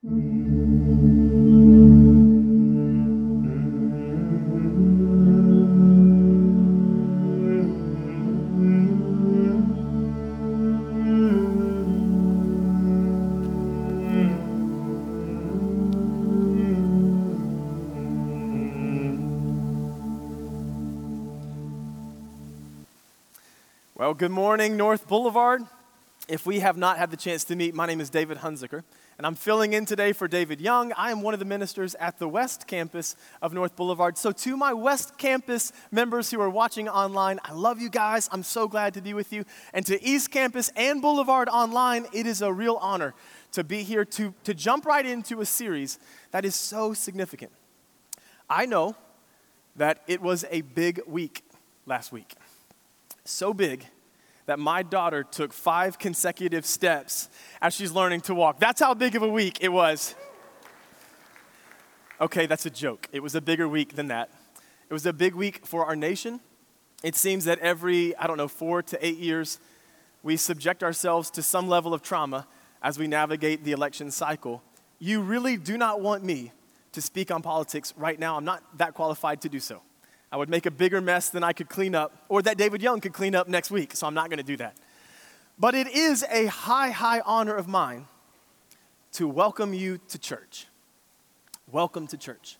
Well, good morning, North Boulevard. If we have not had the chance to meet, my name is David Hunziker, and I'm filling in today for David Young. I am one of the ministers at the West Campus of North Boulevard. So, to my West Campus members who are watching online, I love you guys. I'm so glad to be with you. And to East Campus and Boulevard online, it is a real honor to be here to, to jump right into a series that is so significant. I know that it was a big week last week so big that my daughter took five consecutive steps as she's learning to walk. That's how big of a week it was. Okay, that's a joke. It was a bigger week than that. It was a big week for our nation. It seems that every, I don't know, four to eight years, we subject ourselves to some level of trauma as we navigate the election cycle. You really do not want me to speak on politics right now. I'm not that qualified to do so. I would make a bigger mess than I could clean up, or that David Young could clean up next week, so I'm not going to do that. But it is a high, high honor of mine to welcome you to church. Welcome to church.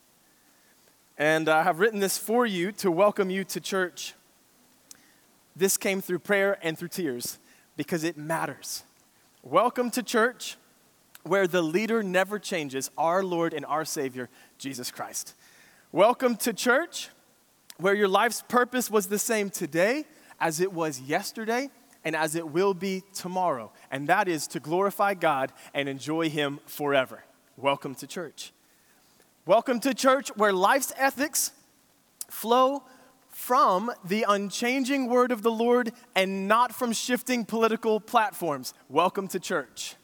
And I have written this for you to welcome you to church. This came through prayer and through tears because it matters. Welcome to church where the leader never changes, our Lord and our Savior, Jesus Christ. Welcome to church where your life's purpose was the same today as it was yesterday and as it will be tomorrow, and that is to glorify God and enjoy Him forever. Welcome to church. Welcome to church where life's ethics flow from the unchanging word of the Lord and not from shifting political platforms. Welcome to church.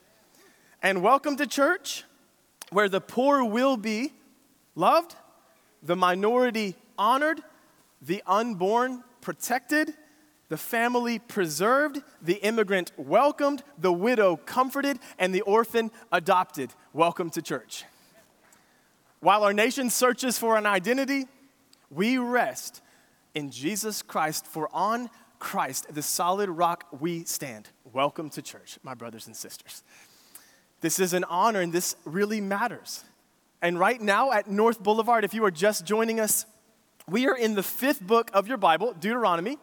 And welcome to church where the poor will be loved, the minority honored, the unborn protected, the family preserved, the immigrant welcomed, the widow comforted, and the orphan adopted. Welcome to church. While our nation searches for an identity, we rest in Jesus Christ, for on Christ, the solid rock, we stand. Welcome to church, my brothers and sisters. This is an honor, and this really matters. And right now at North Boulevard, if you are just joining us, we are in the fifth book of your Bible, Deuteronomy.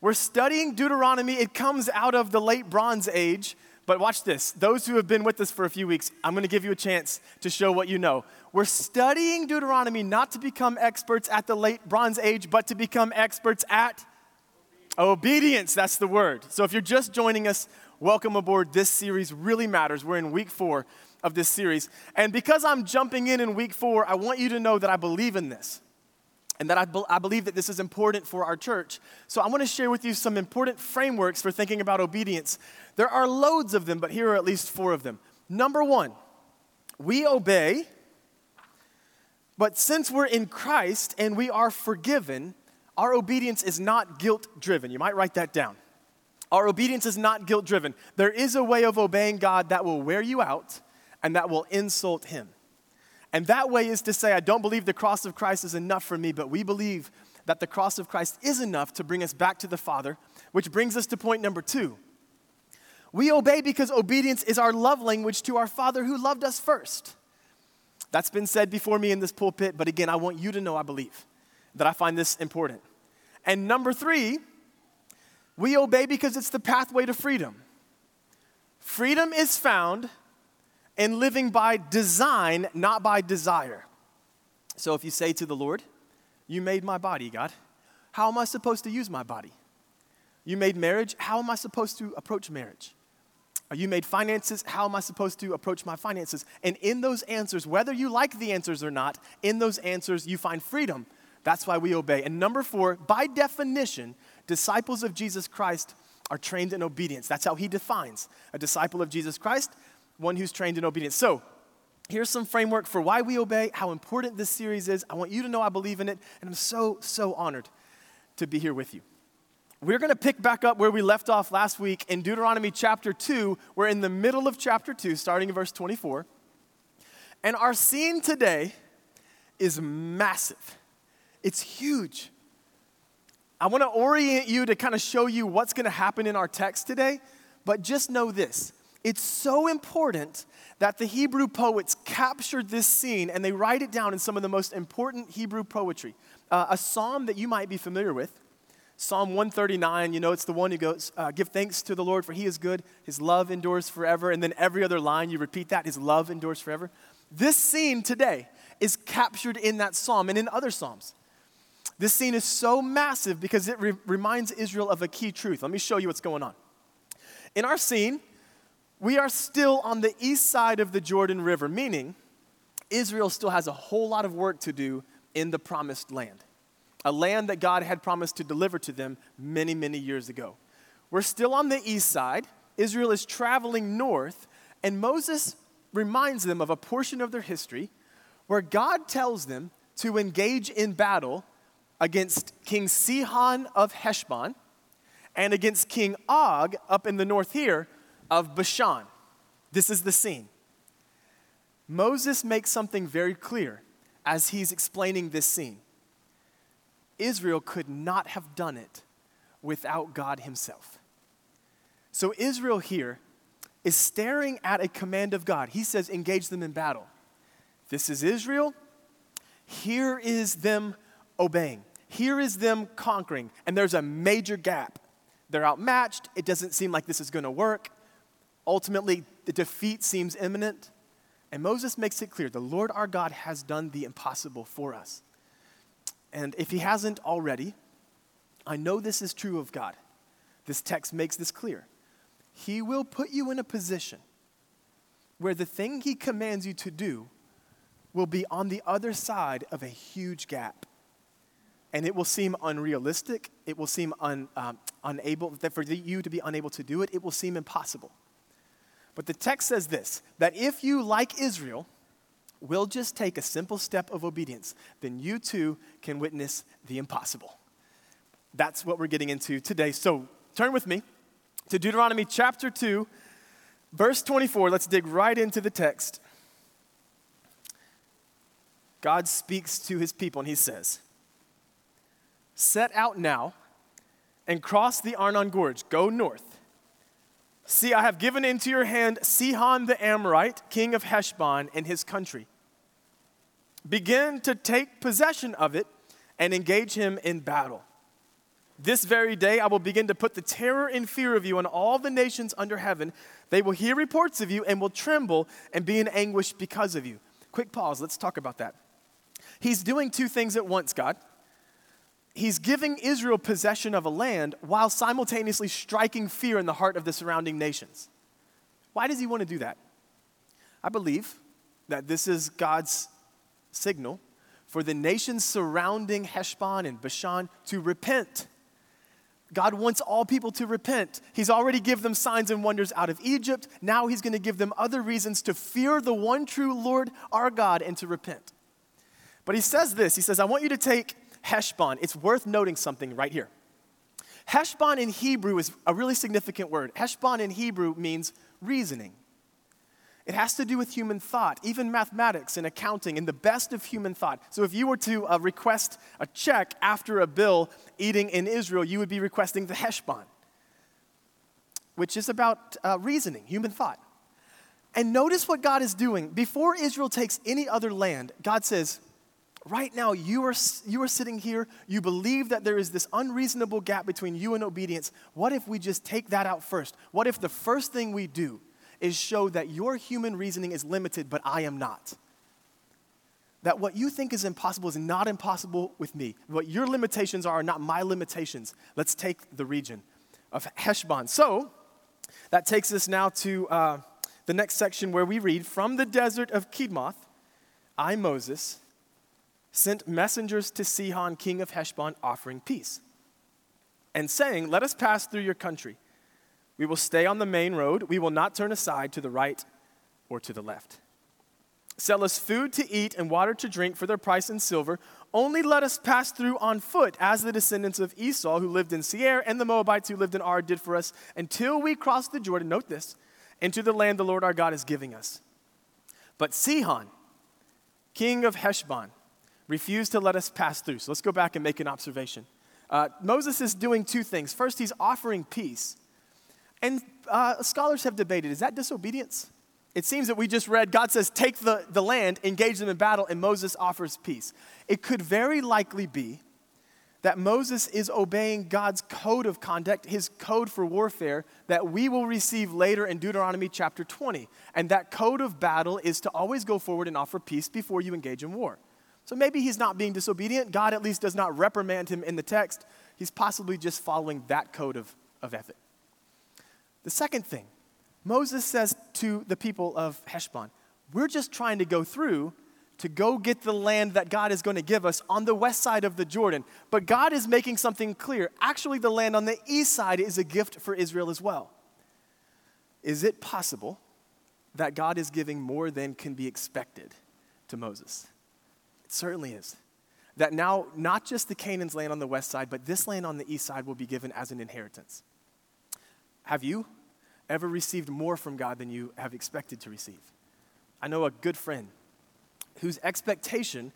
We're studying Deuteronomy. It comes out of the late Bronze Age. But watch this. Those who have been with us for a few weeks, I'm going to give you a chance to show what you know. We're studying Deuteronomy not to become experts at the late Bronze Age, but to become experts at obedience. That's the word. So if you're just joining us, welcome aboard. This series really matters. We're in week four of this series. And because I'm jumping in in week four, I want you to know that I believe in this and that I, be- I believe that this is important for our church. So I want to share with you some important frameworks for thinking about obedience. There are loads of them, but here are at least four of them. Number one, we obey, but since we're in Christ and we are forgiven, our obedience is not guilt driven. You might write that down. Our obedience is not guilt driven. There is a way of obeying God that will wear you out and that will insult Him. And that way is to say, I don't believe the cross of Christ is enough for me, but we believe that the cross of Christ is enough to bring us back to the Father, which brings us to point number two. We obey because obedience is our love language to our Father who loved us first. That's been said before me in this pulpit, but again, I want you to know I believe that I find this important. And number three, we obey because it's the pathway to freedom. Freedom is found and living by design, not by desire. So if you say to the Lord, You made my body, God, how am I supposed to use my body? You made marriage, how am I supposed to approach marriage? You made finances, how am I supposed to approach my finances? And in those answers, whether you like the answers or not, in those answers you find freedom. That's why we obey. And number four, by definition, disciples of Jesus Christ are trained in obedience. That's how he defines a disciple of Jesus Christ one who's trained in obedience. So, here's some framework for why we obey, how important this series is. I want you to know I believe in it, and I'm so, so honored to be here with you. We're going to pick back up where we left off last week in Deuteronomy chapter 2. We're in the middle of chapter 2, starting in verse 24. And our scene today is massive, it's huge. I want to orient you to kind of show you what's going to happen in our text today, but just know this. It's so important that the Hebrew poets captured this scene and they write it down in some of the most important Hebrew poetry. Uh, a psalm that you might be familiar with, Psalm 139, you know, it's the one who goes, uh, Give thanks to the Lord, for he is good, his love endures forever. And then every other line, you repeat that, his love endures forever. This scene today is captured in that psalm and in other psalms. This scene is so massive because it re- reminds Israel of a key truth. Let me show you what's going on. In our scene, we are still on the east side of the Jordan River, meaning Israel still has a whole lot of work to do in the promised land, a land that God had promised to deliver to them many, many years ago. We're still on the east side. Israel is traveling north, and Moses reminds them of a portion of their history where God tells them to engage in battle against King Sihon of Heshbon and against King Og up in the north here of Bashan. This is the scene. Moses makes something very clear as he's explaining this scene. Israel could not have done it without God Himself. So, Israel here is staring at a command of God. He says, engage them in battle. This is Israel. Here is them obeying. Here is them conquering, and there's a major gap. They're outmatched. It doesn't seem like this is going to work. Ultimately, the defeat seems imminent. And Moses makes it clear the Lord our God has done the impossible for us. And if he hasn't already, I know this is true of God. This text makes this clear. He will put you in a position where the thing he commands you to do will be on the other side of a huge gap and it will seem unrealistic. It will seem un, um, unable, that for you to be unable to do it, it will seem impossible. But the text says this that if you, like Israel, will just take a simple step of obedience, then you too can witness the impossible. That's what we're getting into today. So turn with me to Deuteronomy chapter 2, verse 24. Let's dig right into the text. God speaks to his people and he says, Set out now and cross the Arnon Gorge. Go north. See, I have given into your hand Sihon the Amorite, king of Heshbon, and his country. Begin to take possession of it and engage him in battle. This very day I will begin to put the terror and fear of you on all the nations under heaven. They will hear reports of you and will tremble and be in anguish because of you. Quick pause, let's talk about that. He's doing two things at once, God he's giving Israel possession of a land while simultaneously striking fear in the heart of the surrounding nations. Why does he want to do that? I believe that this is God's signal for the nations surrounding Heshbon and Bashan to repent. God wants all people to repent. He's already given them signs and wonders out of Egypt. Now he's going to give them other reasons to fear the one true Lord our God and to repent. But he says this He says, I want you to take Heshbon, it's worth noting something right here. Heshbon in Hebrew is a really significant word. Heshbon in Hebrew means reasoning. It has to do with human thought, even mathematics and accounting, and the best of human thought. So, if you were to uh, request a check after a bill eating in Israel, you would be requesting the Heshbon, which is about uh, reasoning, human thought. And notice what God is doing. Before Israel takes any other land, God says, Right now, you are, you are sitting here, you believe that there is this unreasonable gap between you and obedience. What if we just take that out first? What if the first thing we do is show that your human reasoning is limited, but I am not? That what you think is impossible is not impossible with me. What your limitations are are not my limitations. Let's take the region of Heshbon. So, that takes us now to uh, the next section where we read From the desert of Kedemoth, I, Moses, sent messengers to Sihon, king of Heshbon, offering peace and saying, Let us pass through your country. We will stay on the main road. We will not turn aside to the right or to the left. Sell us food to eat and water to drink for their price in silver. Only let us pass through on foot, as the descendants of Esau who lived in Seir and the Moabites who lived in Ar did for us, until we cross the Jordan, note this, into the land the Lord our God is giving us. But Sihon, king of Heshbon, refused to let us pass through. So let's go back and make an observation. Uh, Moses is doing two things. First, he's offering peace. And uh, scholars have debated is that disobedience? It seems that we just read God says, take the, the land, engage them in battle, and Moses offers peace. It could very likely be that Moses is obeying God's code of conduct, his code for warfare that we will receive later in Deuteronomy chapter 20. And that code of battle is to always go forward and offer peace before you engage in war. So maybe he's not being disobedient. God at least does not reprimand him in the text. He's possibly just following that code of, of ethic. The second thing, Moses says to the people of Heshbon, We're just trying to go through to go get the land that God is going to give us on the west side of the Jordan. But God is making something clear. Actually, the land on the east side is a gift for Israel as well. Is it possible that God is giving more than can be expected to Moses? It certainly is. That now, not just the Canaan's land on the west side, but this land on the east side will be given as an inheritance. Have you ever received more from God than you have expected to receive? I know a good friend whose expectation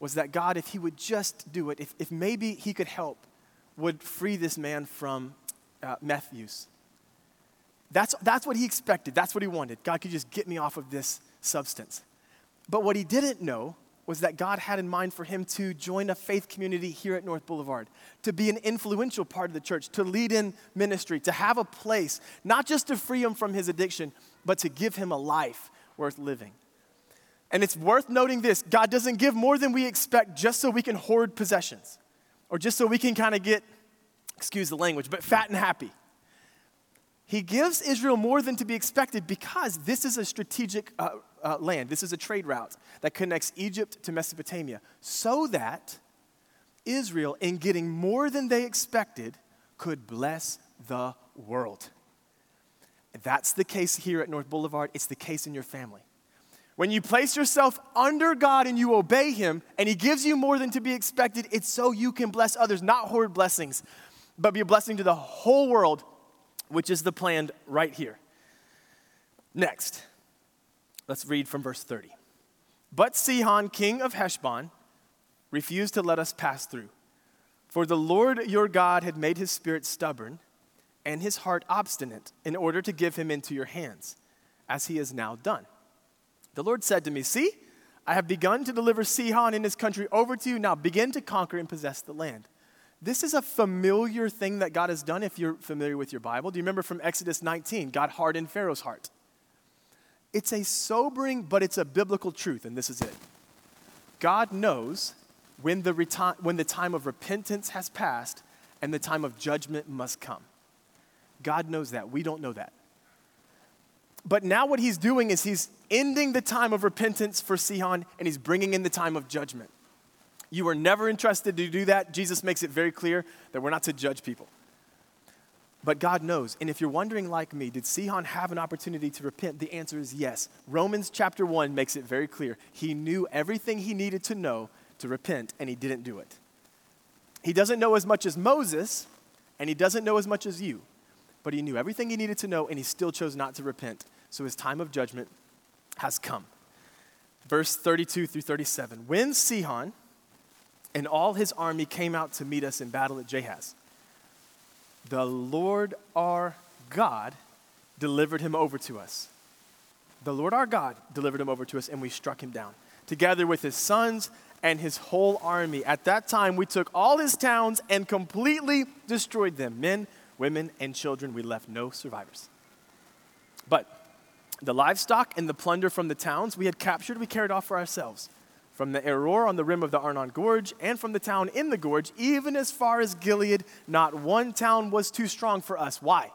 was that God, if he would just do it, if, if maybe he could help, would free this man from uh, meth use. That's, that's what he expected. That's what he wanted. God could just get me off of this substance. But what he didn't know was that God had in mind for him to join a faith community here at North Boulevard, to be an influential part of the church, to lead in ministry, to have a place, not just to free him from his addiction, but to give him a life worth living. And it's worth noting this God doesn't give more than we expect just so we can hoard possessions or just so we can kind of get, excuse the language, but fat and happy. He gives Israel more than to be expected because this is a strategic uh, uh, land. This is a trade route that connects Egypt to Mesopotamia so that Israel, in getting more than they expected, could bless the world. That's the case here at North Boulevard. It's the case in your family. When you place yourself under God and you obey Him, and He gives you more than to be expected, it's so you can bless others, not hoard blessings, but be a blessing to the whole world, which is the plan right here. Next, let's read from verse 30. But Sihon, king of Heshbon, refused to let us pass through. For the Lord your God had made his spirit stubborn and his heart obstinate in order to give him into your hands, as he has now done. The Lord said to me, See, I have begun to deliver Sihon and his country over to you. Now begin to conquer and possess the land. This is a familiar thing that God has done if you're familiar with your Bible. Do you remember from Exodus 19? God hardened Pharaoh's heart. It's a sobering, but it's a biblical truth, and this is it. God knows when the, reti- when the time of repentance has passed and the time of judgment must come. God knows that. We don't know that. But now, what he's doing is he's ending the time of repentance for Sihon and he's bringing in the time of judgment. You were never entrusted to do that. Jesus makes it very clear that we're not to judge people. But God knows. And if you're wondering, like me, did Sihon have an opportunity to repent? The answer is yes. Romans chapter 1 makes it very clear. He knew everything he needed to know to repent, and he didn't do it. He doesn't know as much as Moses, and he doesn't know as much as you, but he knew everything he needed to know, and he still chose not to repent. So his time of judgment has come. Verse 32 through 37. When Sihon and all his army came out to meet us in battle at Jahaz, the Lord our God delivered him over to us. The Lord our God delivered him over to us, and we struck him down, together with his sons and his whole army. At that time, we took all his towns and completely destroyed them men, women, and children. We left no survivors. But the livestock and the plunder from the towns we had captured, we carried off for ourselves. From the Aroer on the rim of the Arnon Gorge, and from the town in the gorge, even as far as Gilead, not one town was too strong for us. Why?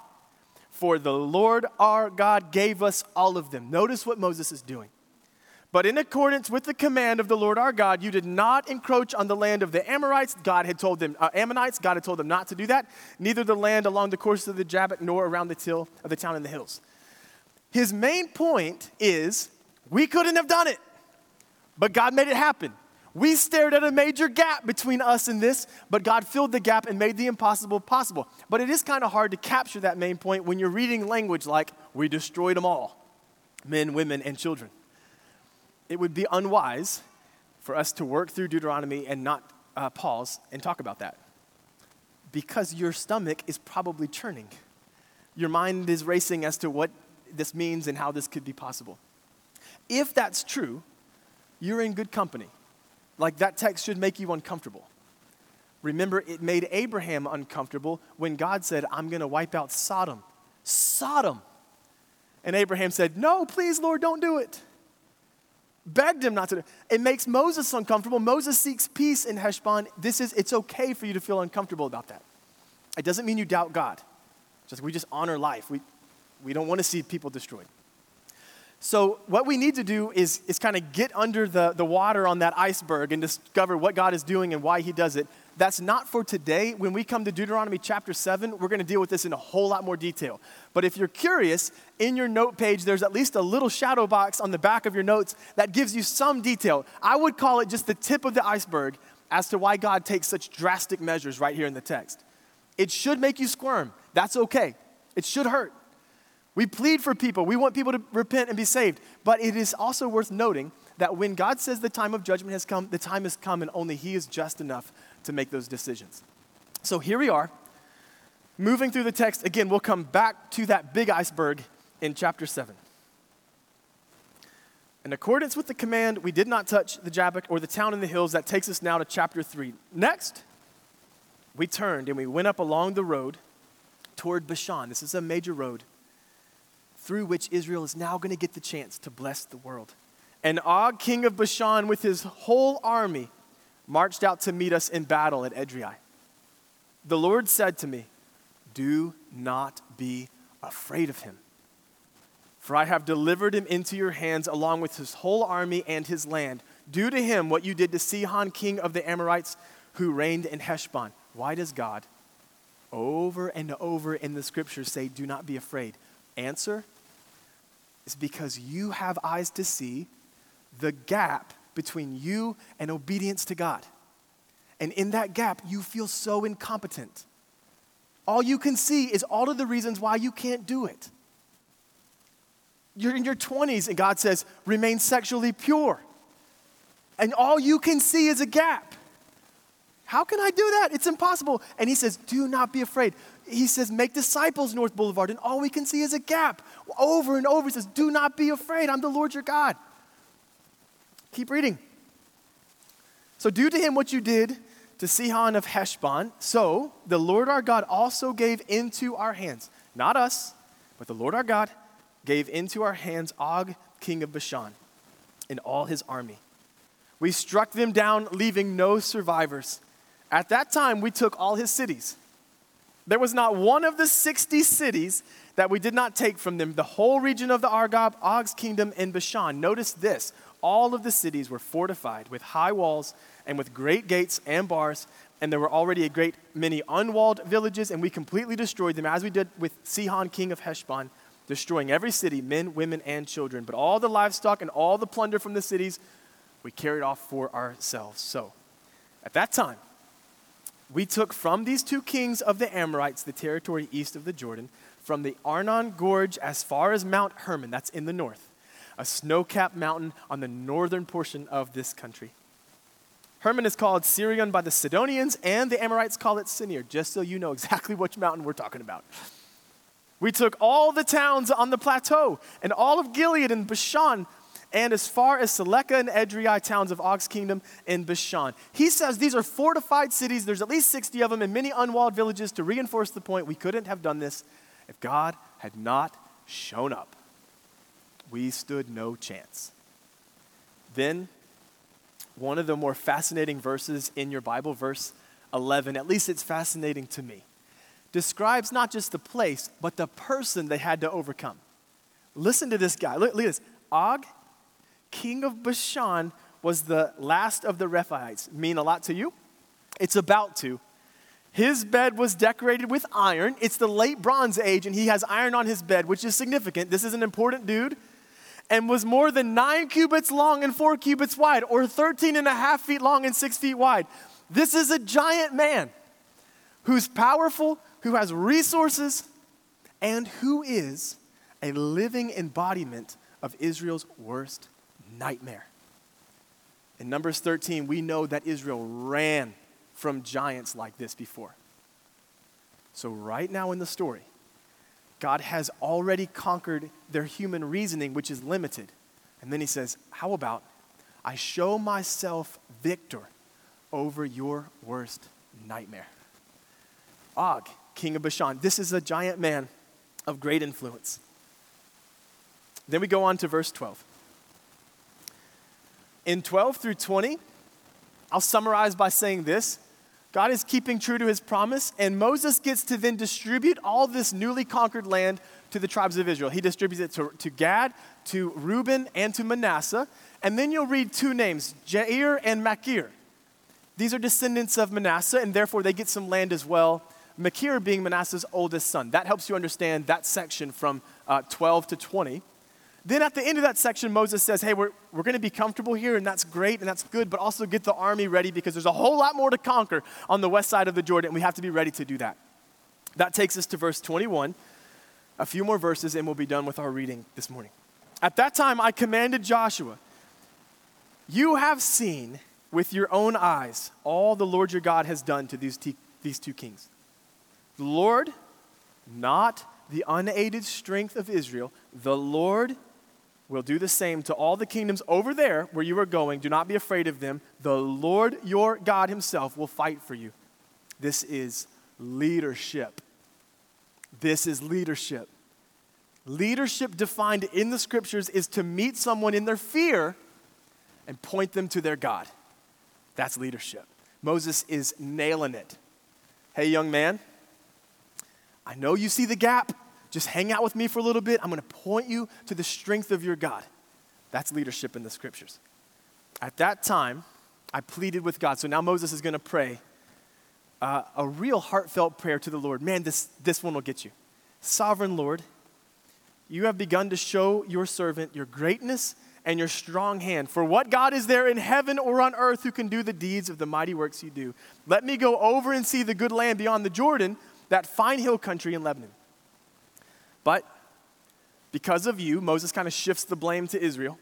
For the Lord our God gave us all of them. Notice what Moses is doing. But in accordance with the command of the Lord our God, you did not encroach on the land of the Amorites. God had told them, uh, Ammonites, God had told them not to do that. Neither the land along the course of the Jabbok nor around the till of the town in the hills. His main point is we couldn't have done it, but God made it happen. We stared at a major gap between us and this, but God filled the gap and made the impossible possible. But it is kind of hard to capture that main point when you're reading language like, we destroyed them all men, women, and children. It would be unwise for us to work through Deuteronomy and not uh, pause and talk about that? Because your stomach is probably churning. Your mind is racing as to what this means and how this could be possible. If that's true, you're in good company. Like that text should make you uncomfortable. Remember, it made Abraham uncomfortable when God said, I'm going to wipe out Sodom. Sodom. And Abraham said, No, please, Lord, don't do it. Begged him not to. It makes Moses uncomfortable. Moses seeks peace in Heshbon. This is, it's okay for you to feel uncomfortable about that. It doesn't mean you doubt God. Just we just honor life. We, we don't want to see people destroyed. So, what we need to do is, is kind of get under the, the water on that iceberg and discover what God is doing and why He does it. That's not for today. When we come to Deuteronomy chapter 7, we're going to deal with this in a whole lot more detail. But if you're curious, in your note page, there's at least a little shadow box on the back of your notes that gives you some detail. I would call it just the tip of the iceberg as to why God takes such drastic measures right here in the text. It should make you squirm. That's okay. It should hurt. We plead for people. We want people to repent and be saved. But it is also worth noting that when God says the time of judgment has come, the time has come, and only He is just enough to make those decisions. So here we are, moving through the text. Again, we'll come back to that big iceberg in chapter 7. In accordance with the command, we did not touch the Jabbok or the town in the hills. That takes us now to chapter 3. Next, we turned and we went up along the road toward Bashan. This is a major road through which Israel is now going to get the chance to bless the world. And Og, king of Bashan, with his whole army, marched out to meet us in battle at Edrei. The Lord said to me, Do not be afraid of him, for I have delivered him into your hands along with his whole army and his land. Do to him what you did to Sihon, king of the Amorites, who reigned in Heshbon. Why does God over and over in the scriptures say, Do not be afraid? Answer is because you have eyes to see the gap between you and obedience to God. And in that gap, you feel so incompetent. All you can see is all of the reasons why you can't do it. You're in your 20s, and God says, remain sexually pure. And all you can see is a gap. How can I do that? It's impossible. And he says, Do not be afraid. He says, Make disciples, North Boulevard. And all we can see is a gap. Over and over, he says, Do not be afraid. I'm the Lord your God. Keep reading. So do to him what you did to Sihon of Heshbon. So the Lord our God also gave into our hands, not us, but the Lord our God gave into our hands Og, king of Bashan, and all his army. We struck them down, leaving no survivors. At that time, we took all his cities. There was not one of the 60 cities that we did not take from them, the whole region of the Argob, Og's kingdom, and Bashan. Notice this all of the cities were fortified with high walls and with great gates and bars, and there were already a great many unwalled villages, and we completely destroyed them, as we did with Sihon, king of Heshbon, destroying every city, men, women, and children. But all the livestock and all the plunder from the cities we carried off for ourselves. So, at that time, we took from these two kings of the Amorites the territory east of the Jordan, from the Arnon Gorge as far as Mount Hermon, that's in the north, a snow capped mountain on the northern portion of this country. Hermon is called Sirion by the Sidonians, and the Amorites call it Sinir, just so you know exactly which mountain we're talking about. We took all the towns on the plateau and all of Gilead and Bashan and as far as Salekah and Edrei, towns of Og's kingdom in Bashan. He says these are fortified cities. There's at least 60 of them and many unwalled villages to reinforce the point we couldn't have done this if God had not shown up. We stood no chance. Then, one of the more fascinating verses in your Bible, verse 11, at least it's fascinating to me, describes not just the place, but the person they had to overcome. Listen to this guy. Look, look at this. Og king of Bashan, was the last of the Rephaites. Mean a lot to you? It's about to. His bed was decorated with iron. It's the late Bronze Age, and he has iron on his bed, which is significant. This is an important dude. And was more than nine cubits long and four cubits wide, or 13 and a half feet long and six feet wide. This is a giant man who's powerful, who has resources, and who is a living embodiment of Israel's worst nightmare. In Numbers 13, we know that Israel ran from giants like this before. So, right now in the story, God has already conquered their human reasoning, which is limited. And then he says, How about I show myself victor over your worst nightmare? Og, king of Bashan. This is a giant man of great influence. Then we go on to verse 12. In 12 through 20, I'll summarize by saying this God is keeping true to his promise, and Moses gets to then distribute all this newly conquered land to the tribes of Israel. He distributes it to, to Gad, to Reuben, and to Manasseh. And then you'll read two names, Jair and Machir. These are descendants of Manasseh, and therefore they get some land as well. Machir being Manasseh's oldest son. That helps you understand that section from uh, 12 to 20. Then at the end of that section, Moses says, Hey, we're, we're going to be comfortable here, and that's great and that's good, but also get the army ready because there's a whole lot more to conquer on the west side of the Jordan, and we have to be ready to do that. That takes us to verse 21. A few more verses, and we'll be done with our reading this morning. At that time, I commanded Joshua, You have seen with your own eyes all the Lord your God has done to these, these two kings. The Lord, not the unaided strength of Israel, the Lord will do the same to all the kingdoms over there where you are going. Do not be afraid of them. The Lord your God himself will fight for you. This is leadership. This is leadership. Leadership defined in the scriptures is to meet someone in their fear and point them to their God. That's leadership. Moses is nailing it. Hey, young man, I know you see the gap. Just hang out with me for a little bit. I'm going to point you to the strength of your God. That's leadership in the scriptures. At that time, I pleaded with God. So now Moses is going to pray uh, a real heartfelt prayer to the Lord. Man, this, this one will get you. Sovereign Lord, you have begun to show your servant your greatness and your strong hand. For what God is there in heaven or on earth who can do the deeds of the mighty works you do? Let me go over and see the good land beyond the Jordan, that fine hill country in Lebanon. But because of you, Moses kind of shifts the blame to Israel.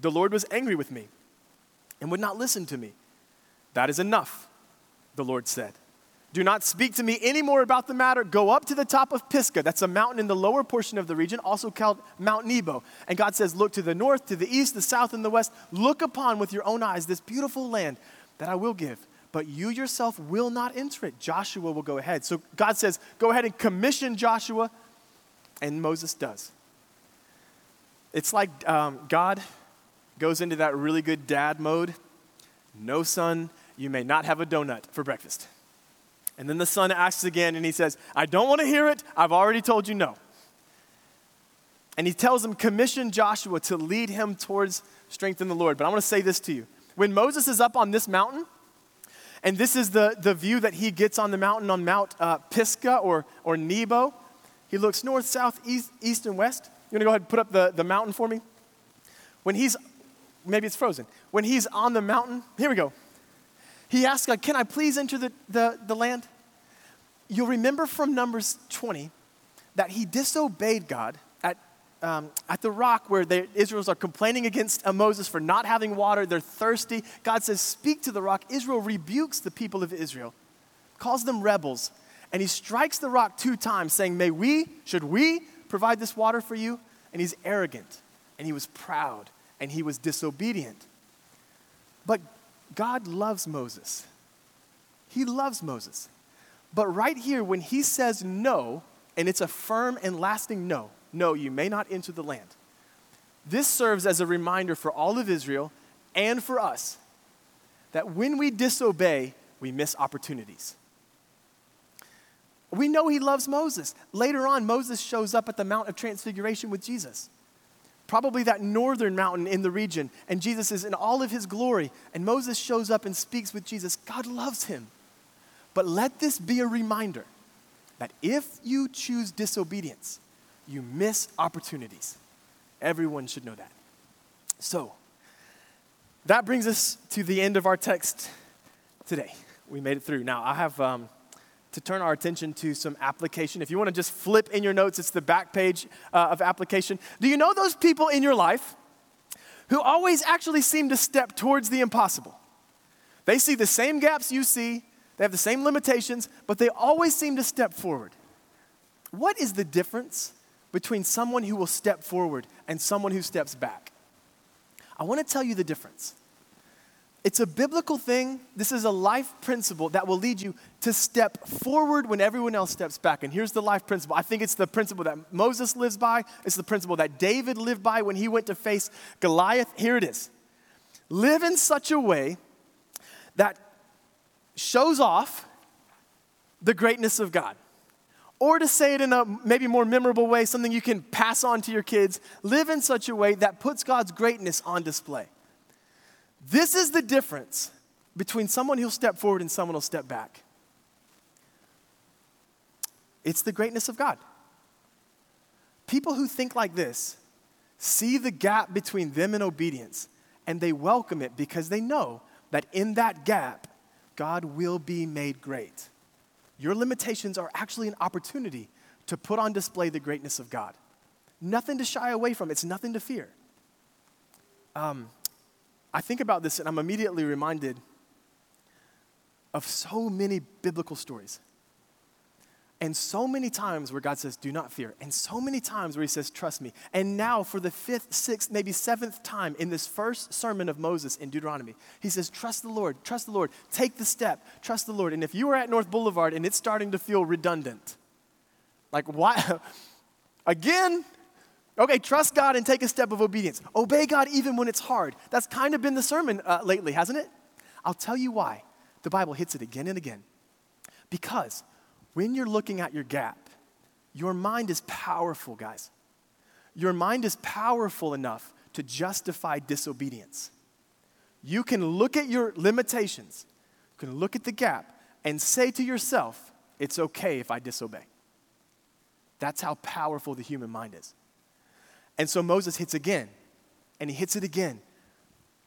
The Lord was angry with me and would not listen to me. That is enough, the Lord said. Do not speak to me anymore about the matter. Go up to the top of Pisgah. That's a mountain in the lower portion of the region, also called Mount Nebo. And God says, Look to the north, to the east, the south, and the west. Look upon with your own eyes this beautiful land that I will give. But you yourself will not enter it. Joshua will go ahead. So God says, Go ahead and commission Joshua and Moses does. It's like um, God goes into that really good dad mode. No, son, you may not have a donut for breakfast. And then the son asks again and he says, I don't want to hear it. I've already told you no. And he tells him, commission Joshua to lead him towards strength in the Lord. But I want to say this to you. When Moses is up on this mountain, and this is the, the view that he gets on the mountain on Mount uh, Pisgah or, or Nebo, he looks north, south, east, east, and west. You want to go ahead and put up the, the mountain for me? When he's, maybe it's frozen. When he's on the mountain, here we go. He asks God, Can I please enter the, the, the land? You'll remember from Numbers 20 that he disobeyed God at, um, at the rock where the Israels are complaining against Moses for not having water. They're thirsty. God says, Speak to the rock. Israel rebukes the people of Israel, calls them rebels, and he strikes the rock two times, saying, May we, should we provide this water for you? And he's arrogant, and he was proud, and he was disobedient. But God loves Moses. He loves Moses. But right here, when he says no, and it's a firm and lasting no, no, you may not enter the land. This serves as a reminder for all of Israel and for us that when we disobey, we miss opportunities. We know he loves Moses. Later on, Moses shows up at the Mount of Transfiguration with Jesus. Probably that northern mountain in the region, and Jesus is in all of his glory. And Moses shows up and speaks with Jesus. God loves him. But let this be a reminder that if you choose disobedience, you miss opportunities. Everyone should know that. So, that brings us to the end of our text today. We made it through. Now, I have. Um, to turn our attention to some application. If you want to just flip in your notes, it's the back page uh, of application. Do you know those people in your life who always actually seem to step towards the impossible. They see the same gaps you see, they have the same limitations, but they always seem to step forward. What is the difference between someone who will step forward and someone who steps back? I want to tell you the difference. It's a biblical thing. This is a life principle that will lead you to step forward when everyone else steps back. And here's the life principle. I think it's the principle that Moses lives by, it's the principle that David lived by when he went to face Goliath. Here it is live in such a way that shows off the greatness of God. Or to say it in a maybe more memorable way, something you can pass on to your kids, live in such a way that puts God's greatness on display. This is the difference between someone who'll step forward and someone who'll step back. It's the greatness of God. People who think like this see the gap between them and obedience, and they welcome it because they know that in that gap, God will be made great. Your limitations are actually an opportunity to put on display the greatness of God. Nothing to shy away from, it's nothing to fear. Um, I think about this and I'm immediately reminded of so many biblical stories. And so many times where God says, do not fear. And so many times where he says, trust me. And now, for the fifth, sixth, maybe seventh time in this first sermon of Moses in Deuteronomy, he says, trust the Lord, trust the Lord, take the step, trust the Lord. And if you are at North Boulevard and it's starting to feel redundant, like, why? Again? Okay, trust God and take a step of obedience. Obey God even when it's hard. That's kind of been the sermon uh, lately, hasn't it? I'll tell you why. The Bible hits it again and again. Because when you're looking at your gap, your mind is powerful, guys. Your mind is powerful enough to justify disobedience. You can look at your limitations, you can look at the gap, and say to yourself, it's okay if I disobey. That's how powerful the human mind is. And so Moses hits again, and he hits it again.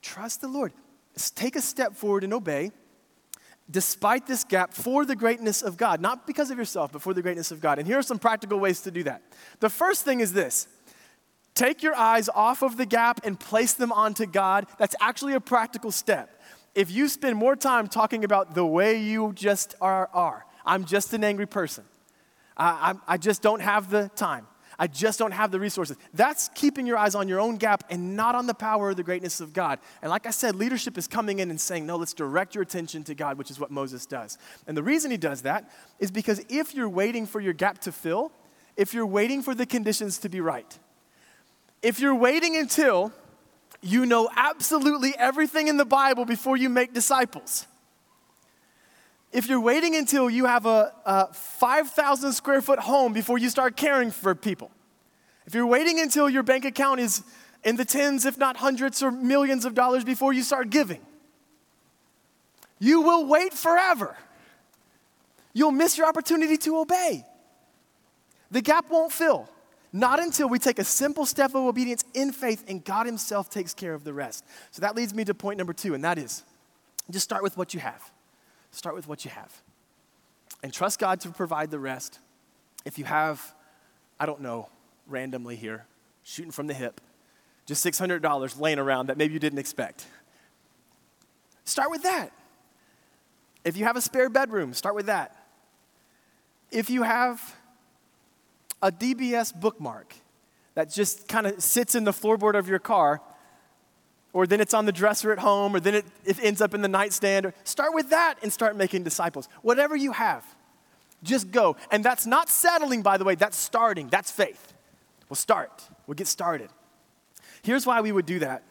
Trust the Lord. Take a step forward and obey despite this gap for the greatness of God, not because of yourself, but for the greatness of God. And here are some practical ways to do that. The first thing is this take your eyes off of the gap and place them onto God. That's actually a practical step. If you spend more time talking about the way you just are, are I'm just an angry person, I, I, I just don't have the time. I just don't have the resources. That's keeping your eyes on your own gap and not on the power or the greatness of God. And like I said, leadership is coming in and saying, no, let's direct your attention to God, which is what Moses does. And the reason he does that is because if you're waiting for your gap to fill, if you're waiting for the conditions to be right, if you're waiting until you know absolutely everything in the Bible before you make disciples, if you're waiting until you have a, a 5,000 square foot home before you start caring for people, if you're waiting until your bank account is in the tens, if not hundreds or millions of dollars before you start giving, you will wait forever. You'll miss your opportunity to obey. The gap won't fill. Not until we take a simple step of obedience in faith and God Himself takes care of the rest. So that leads me to point number two, and that is just start with what you have. Start with what you have. And trust God to provide the rest. If you have, I don't know, randomly here, shooting from the hip, just $600 laying around that maybe you didn't expect. Start with that. If you have a spare bedroom, start with that. If you have a DBS bookmark that just kind of sits in the floorboard of your car, or then it's on the dresser at home, or then it, it ends up in the nightstand. Start with that and start making disciples. Whatever you have, just go. And that's not settling, by the way, that's starting, that's faith. We'll start, we'll get started. Here's why we would do that.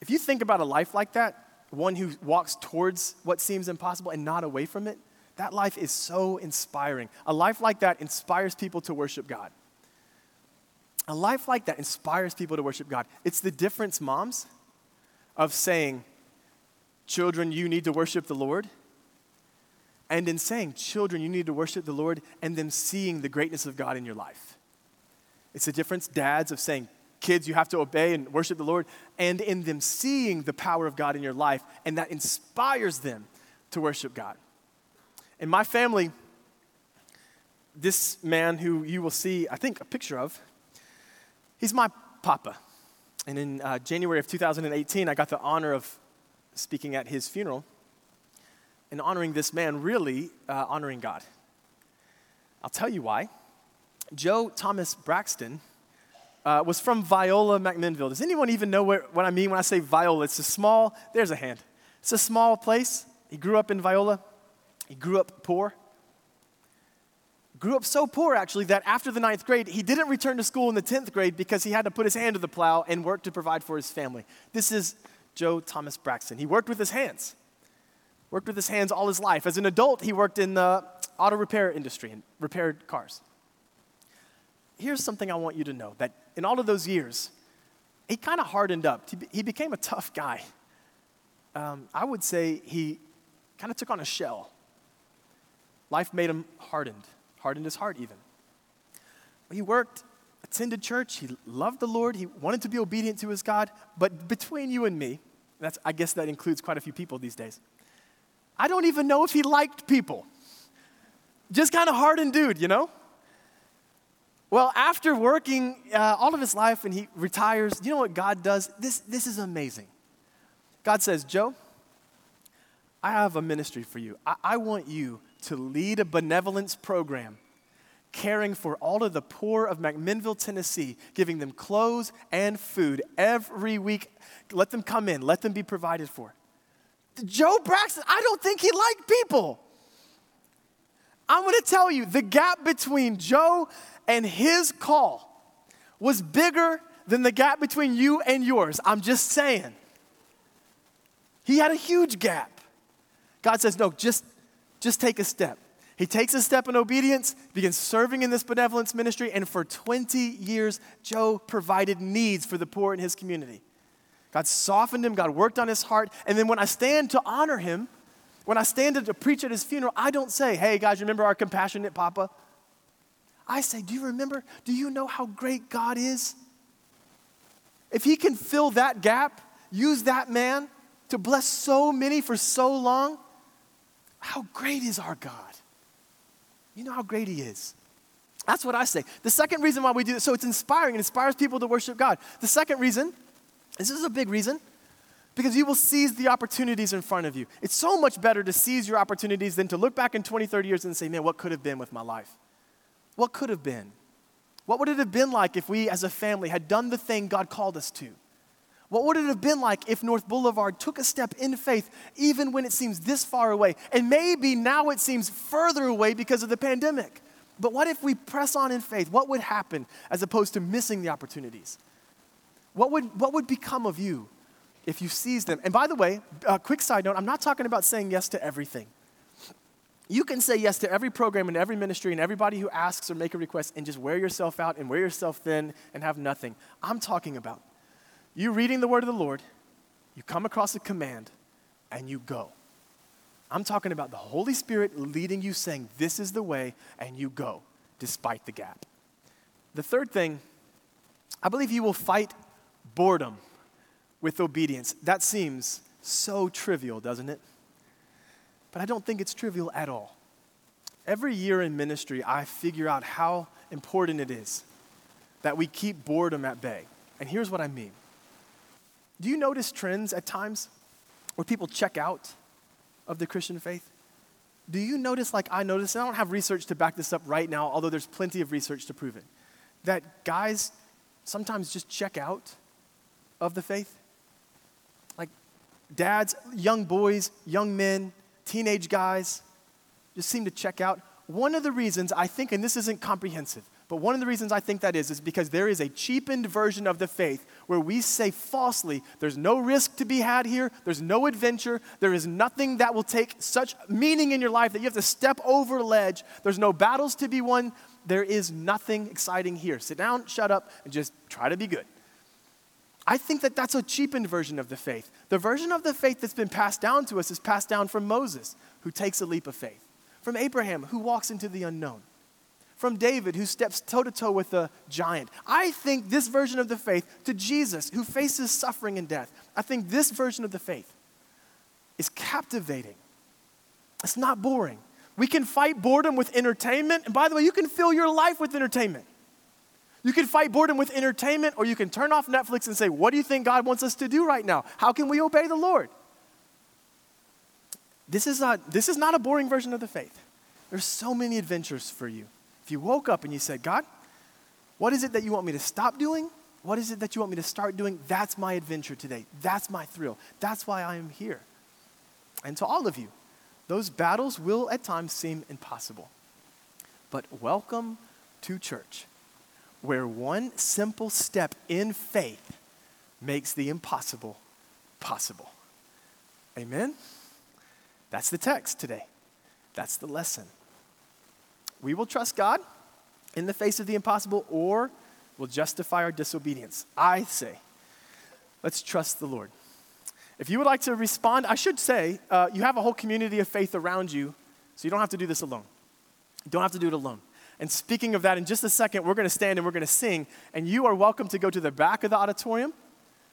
If you think about a life like that, one who walks towards what seems impossible and not away from it, that life is so inspiring. A life like that inspires people to worship God. A life like that inspires people to worship God. It's the difference, moms, of saying, Children, you need to worship the Lord. And in saying, Children, you need to worship the Lord, and them seeing the greatness of God in your life. It's the difference, dads, of saying, Kids, you have to obey and worship the Lord, and in them seeing the power of God in your life, and that inspires them to worship God. In my family, this man who you will see, I think, a picture of, He's my papa. And in uh, January of 2018, I got the honor of speaking at his funeral and honoring this man, really uh, honoring God. I'll tell you why. Joe Thomas Braxton uh, was from Viola McMinnville. Does anyone even know what I mean when I say Viola? It's a small, there's a hand. It's a small place. He grew up in Viola. He grew up poor. Grew up so poor, actually, that after the ninth grade, he didn't return to school in the 10th grade because he had to put his hand to the plow and work to provide for his family. This is Joe Thomas Braxton. He worked with his hands, worked with his hands all his life. As an adult, he worked in the auto repair industry and repaired cars. Here's something I want you to know that in all of those years, he kind of hardened up. He, became a tough guy. Um, I would say he kind of took on a shell. Life made him hardened, hardened his heart even. He worked, attended church, he loved the Lord, he wanted to be obedient to his God, but between you and me, that's, I guess that includes quite a few people these days, I don't even know if he liked people. Just kind of hardened dude, you know? Well, after working uh, all of his life and he retires, you know what God does? This, this is amazing. God says, Joe, I have a ministry for you. I, I want you to lead a benevolence program caring for all of the poor of McMinnville, Tennessee, giving them clothes and food every week. Let them come in, let them be provided for. Joe Braxton, I don't think he liked people. I'm gonna tell you the gap between Joe and his call was bigger than the gap between you and yours. I'm just saying. He had a huge gap. God says, No, just, just take a step. He takes a step in obedience, begins serving in this benevolence ministry, and for 20 years, Joe provided needs for the poor in his community. God softened him, God worked on his heart, and then when I stand to honor him, when I stand to preach at his funeral, I don't say, Hey guys, remember our compassionate papa? I say, Do you remember? Do you know how great God is? If He can fill that gap, use that man to bless so many for so long, how great is our God? You know how great He is. That's what I say. The second reason why we do this, so it's inspiring, it inspires people to worship God. The second reason, this is a big reason, because you will seize the opportunities in front of you. It's so much better to seize your opportunities than to look back in 20, 30 years and say, man, what could have been with my life? What could have been? What would it have been like if we as a family had done the thing God called us to? What would it have been like if North Boulevard took a step in faith even when it seems this far away? And maybe now it seems further away because of the pandemic. But what if we press on in faith? What would happen as opposed to missing the opportunities? What would, what would become of you if you seize them? And by the way, a quick side note I'm not talking about saying yes to everything. You can say yes to every program and every ministry and everybody who asks or make a request and just wear yourself out and wear yourself thin and have nothing. I'm talking about you reading the word of the Lord, you come across a command, and you go. I'm talking about the Holy Spirit leading you, saying, This is the way, and you go, despite the gap. The third thing, I believe you will fight boredom with obedience. That seems so trivial, doesn't it? But I don't think it's trivial at all. Every year in ministry, I figure out how important it is that we keep boredom at bay. And here's what I mean Do you notice trends at times where people check out of the Christian faith? Do you notice, like I notice, and I don't have research to back this up right now, although there's plenty of research to prove it, that guys sometimes just check out of the faith? Like dads, young boys, young men, teenage guys just seem to check out. One of the reasons I think, and this isn't comprehensive, but one of the reasons I think that is, is because there is a cheapened version of the faith where we say falsely, there's no risk to be had here, there's no adventure, there is nothing that will take such meaning in your life that you have to step over a ledge, there's no battles to be won, there is nothing exciting here. Sit down, shut up, and just try to be good. I think that that's a cheapened version of the faith. The version of the faith that's been passed down to us is passed down from Moses, who takes a leap of faith, from Abraham, who walks into the unknown, from David, who steps toe to toe with a giant. I think this version of the faith to Jesus, who faces suffering and death, I think this version of the faith is captivating. It's not boring. We can fight boredom with entertainment. And by the way, you can fill your life with entertainment. You can fight boredom with entertainment, or you can turn off Netflix and say, What do you think God wants us to do right now? How can we obey the Lord? This is not, this is not a boring version of the faith. There's so many adventures for you. If you woke up and you said, God, what is it that you want me to stop doing? What is it that you want me to start doing? That's my adventure today. That's my thrill. That's why I am here. And to all of you, those battles will at times seem impossible. But welcome to church, where one simple step in faith makes the impossible possible. Amen? That's the text today. That's the lesson. We will trust God in the face of the impossible, or will justify our disobedience. I say, let's trust the Lord. If you would like to respond, I should say, uh, you have a whole community of faith around you, so you don't have to do this alone. You don't have to do it alone. And speaking of that, in just a second, we're going to stand and we're going to sing, and you are welcome to go to the back of the auditorium.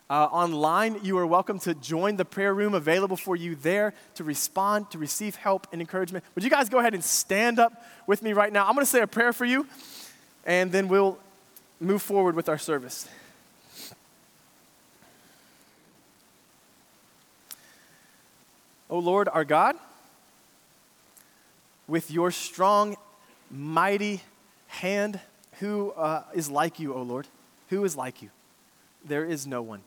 Uh, online, you are welcome to join the prayer room available for you there to respond, to receive help and encouragement. Would you guys go ahead and stand up with me right now? I'm going to say a prayer for you, and then we'll move forward with our service. O Lord our God, with your strong, mighty hand, who uh, is like you, O Lord? Who is like you? There is no one.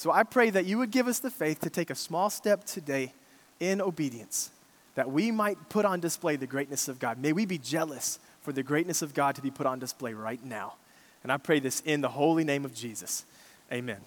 So I pray that you would give us the faith to take a small step today in obedience, that we might put on display the greatness of God. May we be jealous for the greatness of God to be put on display right now. And I pray this in the holy name of Jesus. Amen.